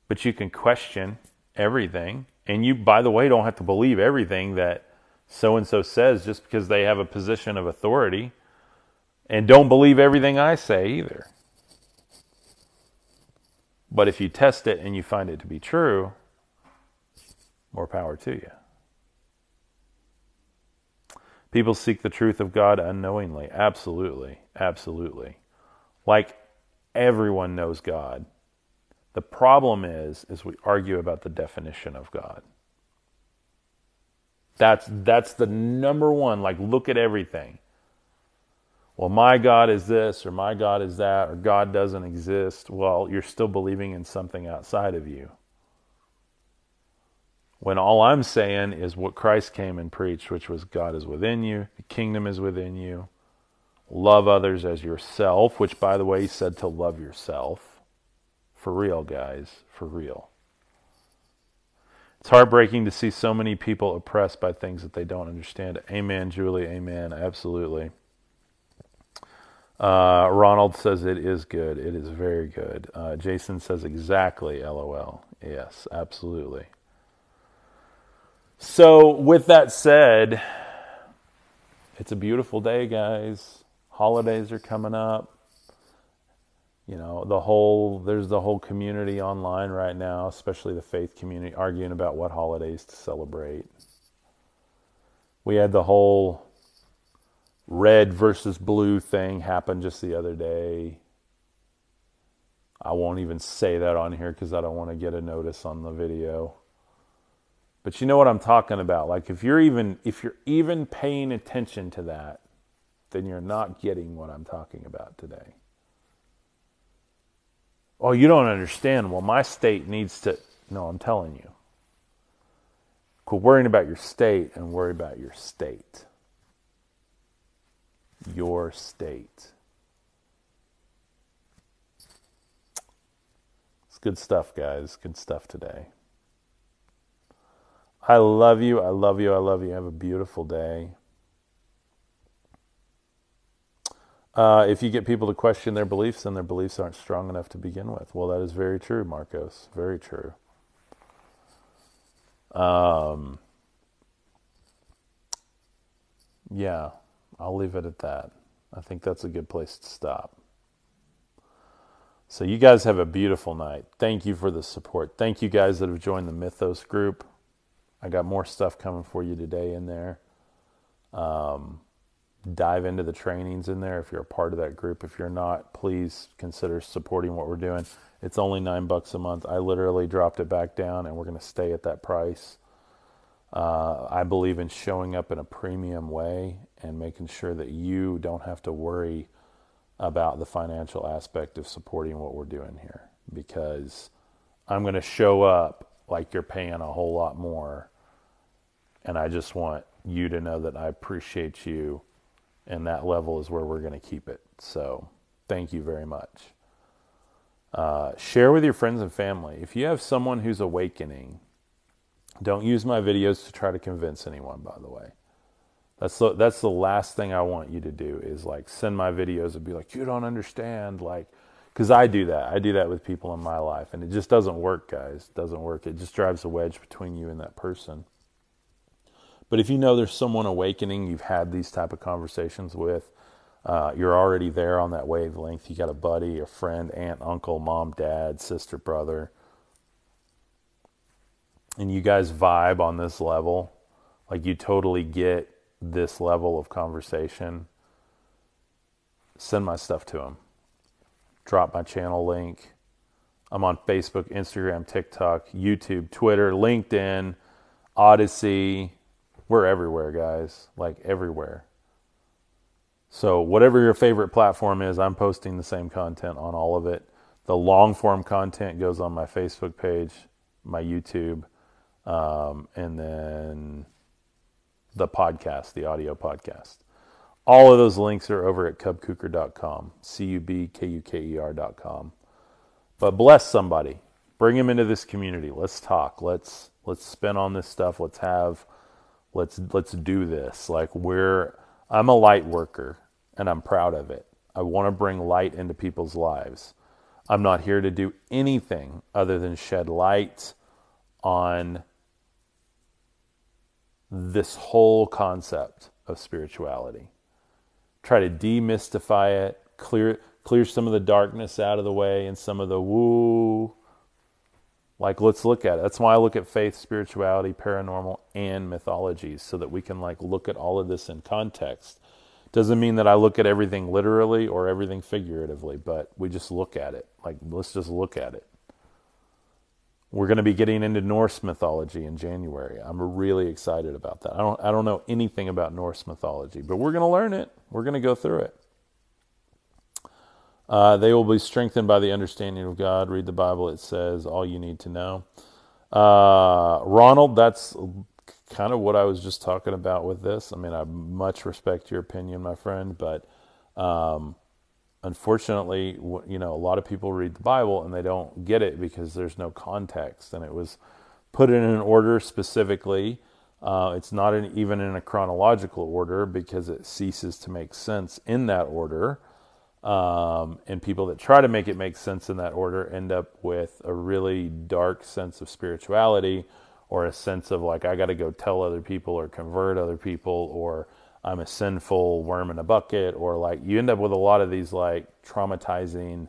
but you can question everything. And you, by the way, don't have to believe everything that so and so says just because they have a position of authority. And don't believe everything I say either. But if you test it and you find it to be true, more power to you. People seek the truth of God unknowingly. Absolutely. Absolutely. Like everyone knows God. The problem is is we argue about the definition of God. That's that's the number one like look at everything well, my God is this, or my God is that, or God doesn't exist, well, you're still believing in something outside of you. When all I'm saying is what Christ came and preached, which was God is within you, the kingdom is within you, love others as yourself, which, by the way, he said to love yourself. For real, guys, for real. It's heartbreaking to see so many people oppressed by things that they don't understand. Amen, Julie. Amen. Absolutely. Uh, Ronald says it is good. It is very good. Uh, Jason says exactly. LOL. Yes, absolutely. So, with that said, it's a beautiful day, guys. Holidays are coming up. You know, the whole, there's the whole community online right now, especially the faith community, arguing about what holidays to celebrate. We had the whole red versus blue thing happened just the other day. I won't even say that on here because I don't want to get a notice on the video. But you know what I'm talking about. Like if you're even if you're even paying attention to that, then you're not getting what I'm talking about today. Oh, you don't understand. Well, my state needs to. No, I'm telling you. Quit worrying about your state and worry about your state. Your state. It's good stuff, guys. Good stuff today. I love you. I love you. I love you. Have a beautiful day. Uh, if you get people to question their beliefs, then their beliefs aren't strong enough to begin with. Well, that is very true, Marcos. Very true. Um, yeah, I'll leave it at that. I think that's a good place to stop. So, you guys have a beautiful night. Thank you for the support. Thank you guys that have joined the Mythos group. I got more stuff coming for you today in there. Um, dive into the trainings in there if you're a part of that group. If you're not, please consider supporting what we're doing. It's only nine bucks a month. I literally dropped it back down, and we're going to stay at that price. Uh, I believe in showing up in a premium way and making sure that you don't have to worry about the financial aspect of supporting what we're doing here because I'm going to show up like you're paying a whole lot more. And I just want you to know that I appreciate you and that level is where we're going to keep it. So thank you very much. Uh, share with your friends and family. If you have someone who's awakening, don't use my videos to try to convince anyone, by the way. That's the, that's the last thing I want you to do is like send my videos and be like, you don't understand. Like, because I do that. I do that with people in my life, and it just doesn't work, guys. It doesn't work. It just drives a wedge between you and that person. But if you know there's someone awakening, you've had these type of conversations with, uh, you're already there on that wavelength. You got a buddy, a friend, aunt, uncle, mom, dad, sister, brother, and you guys vibe on this level. Like you totally get this level of conversation. Send my stuff to them. Drop my channel link. I'm on Facebook, Instagram, TikTok, YouTube, Twitter, LinkedIn, Odysee. we're everywhere, guys. Like everywhere. So, whatever your favorite platform is, I'm posting the same content on all of it. The long form content goes on my Facebook page, my YouTube, um, and then the podcast, the audio podcast. All of those links are over at cubkuker.com, C U B K U K E R.com. But bless somebody. Bring them into this community. Let's talk. Let's let's spin on this stuff. Let's have let's let's do this like we're i'm a light worker and i'm proud of it i want to bring light into people's lives i'm not here to do anything other than shed light on this whole concept of spirituality try to demystify it clear clear some of the darkness out of the way and some of the woo like, let's look at it. That's why I look at faith, spirituality, paranormal, and mythologies so that we can like look at all of this in context. Doesn't mean that I look at everything literally or everything figuratively, but we just look at it. Like, let's just look at it. We're going to be getting into Norse mythology in January. I'm really excited about that. I don't I don't know anything about Norse mythology, but we're going to learn it. We're going to go through it. Uh, they will be strengthened by the understanding of God. Read the Bible, it says all you need to know. Uh, Ronald, that's kind of what I was just talking about with this. I mean, I much respect your opinion, my friend, but um, unfortunately, you know, a lot of people read the Bible and they don't get it because there's no context, and it was put in an order specifically. Uh, it's not even in a chronological order because it ceases to make sense in that order. Um, and people that try to make it make sense in that order end up with a really dark sense of spirituality or a sense of like, I got to go tell other people or convert other people or I'm a sinful worm in a bucket or like you end up with a lot of these like traumatizing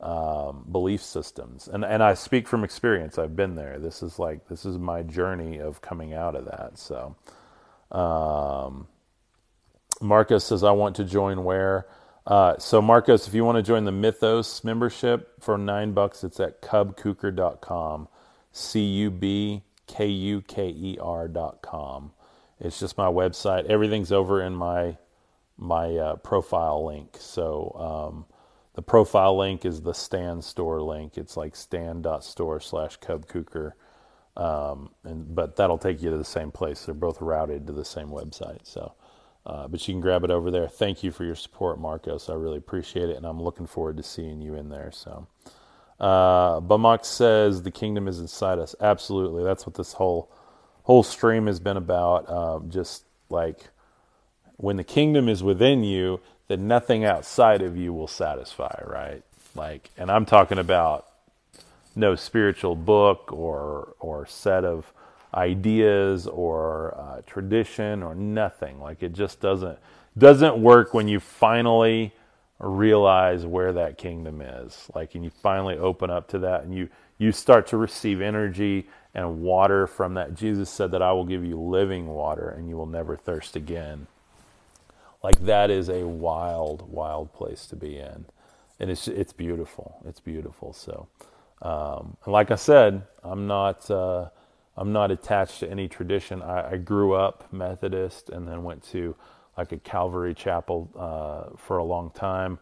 um, belief systems. And, and I speak from experience. I've been there. This is like, this is my journey of coming out of that. So, um, Marcus says, I want to join where? Uh, so, Marcos, if you want to join the Mythos membership for nine bucks, it's at cubkuker.com. C U B K U K E R.com. It's just my website. Everything's over in my my uh, profile link. So um, the profile link is the Stan store link. It's like stan.store slash Cub. Um, and but that'll take you to the same place. They're both routed to the same website. So, uh, but you can grab it over there. Thank you for your support, Marcos. I really appreciate it, and I'm looking forward to seeing you in there. So, uh, Bamak says the kingdom is inside us. Absolutely, that's what this whole whole stream has been about. Um, just like when the kingdom is within you, then nothing outside of you will satisfy, right? Like, and I'm talking about no spiritual book or or set of ideas or uh, tradition or nothing. Like it just doesn't doesn't work when you finally realize where that kingdom is. Like and you finally open up to that and you you start to receive energy and water from that. Jesus said that I will give you living water and you will never thirst again. Like that is a wild, wild place to be in. And it's it's beautiful. It's beautiful. So um, and like I said, I'm not uh, I'm not attached to any tradition. I, I, grew up Methodist and then went to like a Calvary chapel uh, for a long time.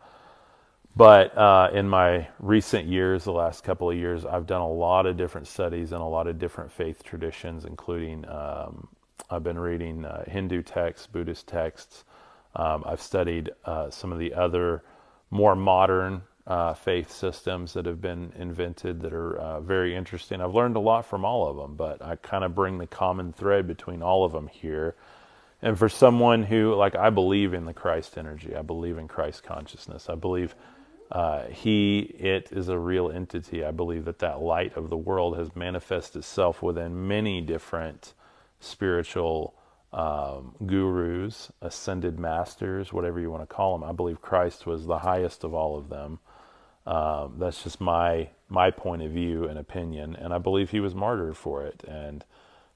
But uh, in my recent years, the last couple of years, I've done a lot of different studies and a lot of different faith traditions, including um, I've been reading uh, Hindu texts, Buddhist texts. Um, I've studied uh, some of the other more modern uh, faith systems that have been invented that are uh, very interesting. I've learned a lot from all of them, but I kind of bring the common thread between all of them here. And for someone who, like, I believe in the Christ energy, I believe in Christ consciousness, I believe uh, He, it is a real entity. I believe that that light of the world has manifested itself within many different spiritual um, gurus, ascended masters, whatever you want to call them. I believe Christ was the highest of all of them. Um, that's just my my point of view and opinion, and I believe he was martyred for it. And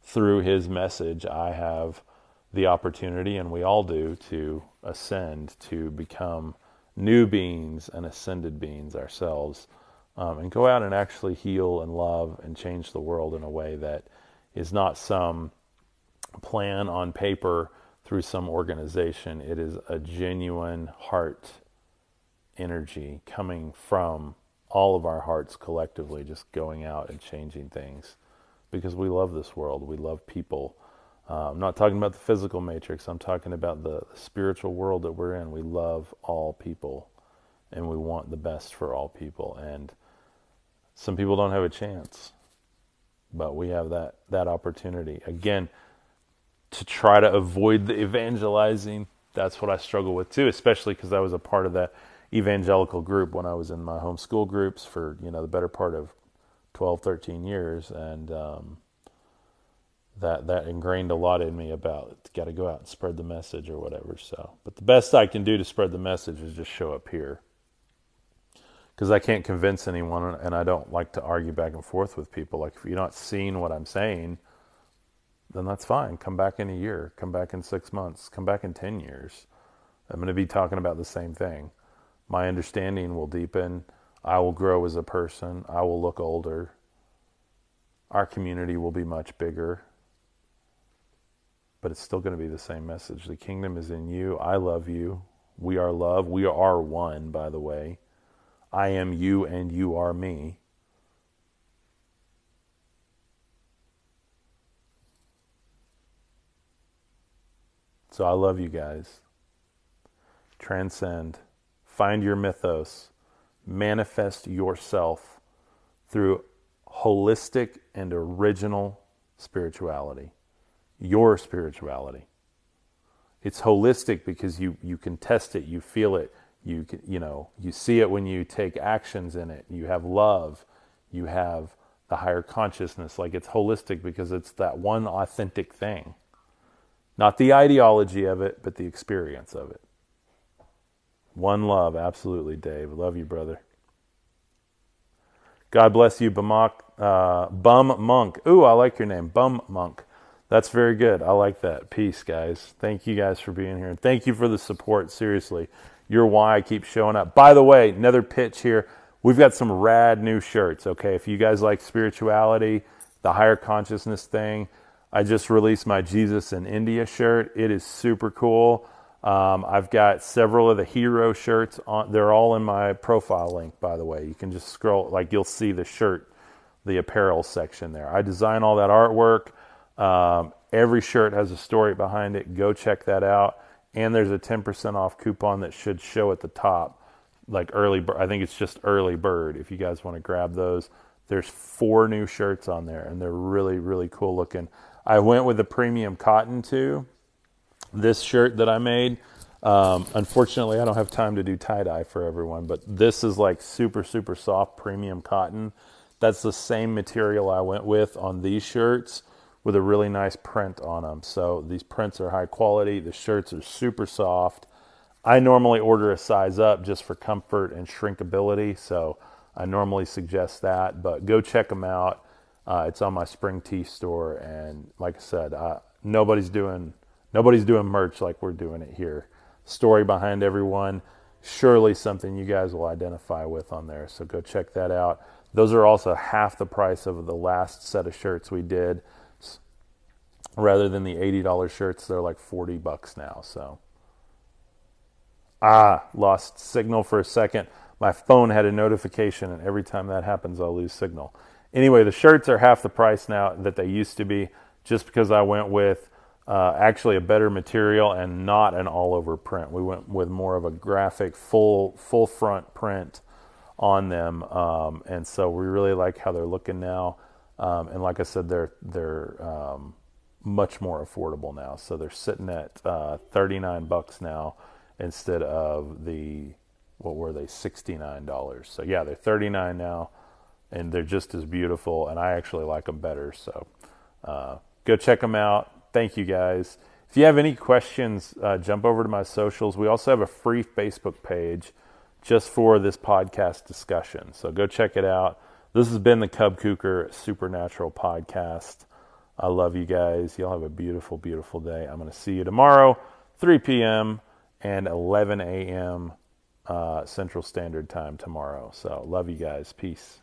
through his message, I have the opportunity, and we all do, to ascend, to become new beings and ascended beings ourselves, um, and go out and actually heal and love and change the world in a way that is not some plan on paper through some organization. It is a genuine heart energy coming from all of our hearts collectively, just going out and changing things because we love this world. We love people. Uh, I'm not talking about the physical matrix, I'm talking about the, spiritual world that we're in. We love all people and we want the best for all people. And some people don't have a chance, but we have that, that opportunity. Again, to try to avoid the evangelizing, that's what I struggle with too, especially because I was a part of that evangelical group when I was in my homeschool groups for you know the better part of 12, 13 years, and um, that that ingrained a lot in me about got to go out and spread the message or whatever. So, but the best I can do to spread the message is just show up here because I can't convince anyone, and I don't like to argue back and forth with people. Like if you're not seeing what I'm saying, then that's fine. Come back in a year, come back in six months, come back in ten years. I'm going to be talking about the same thing my understanding will deepen. I will grow as a person. I will look older. Our community will be much bigger. But it's still going to be the same message. The kingdom is in you. I love you. We are love. We are one, by the way. I am you and you are me. So I love you guys. Transcend. Find your mythos. Manifest yourself through holistic and original spirituality. Your spirituality. It's holistic because you, you can test it, you feel it, you can, you know, you see it when you take actions in it. You have love, you have the higher consciousness. Like it's holistic because it's that one authentic thing. Not the ideology of it, but the experience of it. One love, absolutely, Dave. Love you, brother. God bless you, uh, Bum Monk. Ooh, I like your name, Bum Monk. That's very good. I like that. Peace, guys. Thank you guys for being here. And thank you for the support. Seriously, you're why I keep showing up. By the way, another pitch here. We've got some rad new shirts, okay? If you guys like spirituality, the higher consciousness thing, I just released my Jesus in India shirt. It is super cool. Um, I've got several of the hero shirts on. They're all in my profile link, by the way. You can just scroll, like you'll see the shirt, the apparel section there. I design all that artwork. Um, every shirt has a story behind it. Go check that out. And there's a 10% off coupon that should show at the top, like early. I think it's just early bird. If you guys want to grab those, there's four new shirts on there, and they're really, really cool looking. I went with the premium cotton too this shirt that I made. Um, unfortunately, I don't have time to do tie dye for everyone, but this is like super, super soft premium cotton. That's the same material I went with on these shirts with a really nice print on them. So these prints are high quality. The shirts are super soft. I normally order a size up just for comfort and shrinkability. So I normally suggest that, but go check them out. Uh, it's on my Spring Tea store. And like I said, uh, nobody's doing Nobody's doing merch like we're doing it here. Story behind everyone. Surely something you guys will identify with on there. So go check that out. Those are also half the price of the last set of shirts we did. Rather than the $80 shirts, they're like 40 bucks now. So ah, lost signal for a second. My phone had a notification and every time that happens I'll lose signal. Anyway, the shirts are half the price now that they used to be just because I went with uh, actually a better material and not an all over print. We went with more of a graphic full full front print on them, um, and so we really like how they're looking now. Um, and like I said, they're they're um, much more affordable now. So they're sitting at uh, 39 bucks now instead of the what were they 69 dollars. So yeah, they're 39 now, and they're just as beautiful. And I actually like them better. So uh, go check them out thank you guys. If you have any questions, uh, jump over to my socials. We also have a free Facebook page just for this podcast discussion. So go check it out. This has been the Cub Kuker Supernatural Podcast. I love you guys. Y'all have a beautiful, beautiful day. I'm going to see you tomorrow, 3 p.m. and 11 a.m. Uh, Central Standard Time tomorrow. So love you guys. Peace.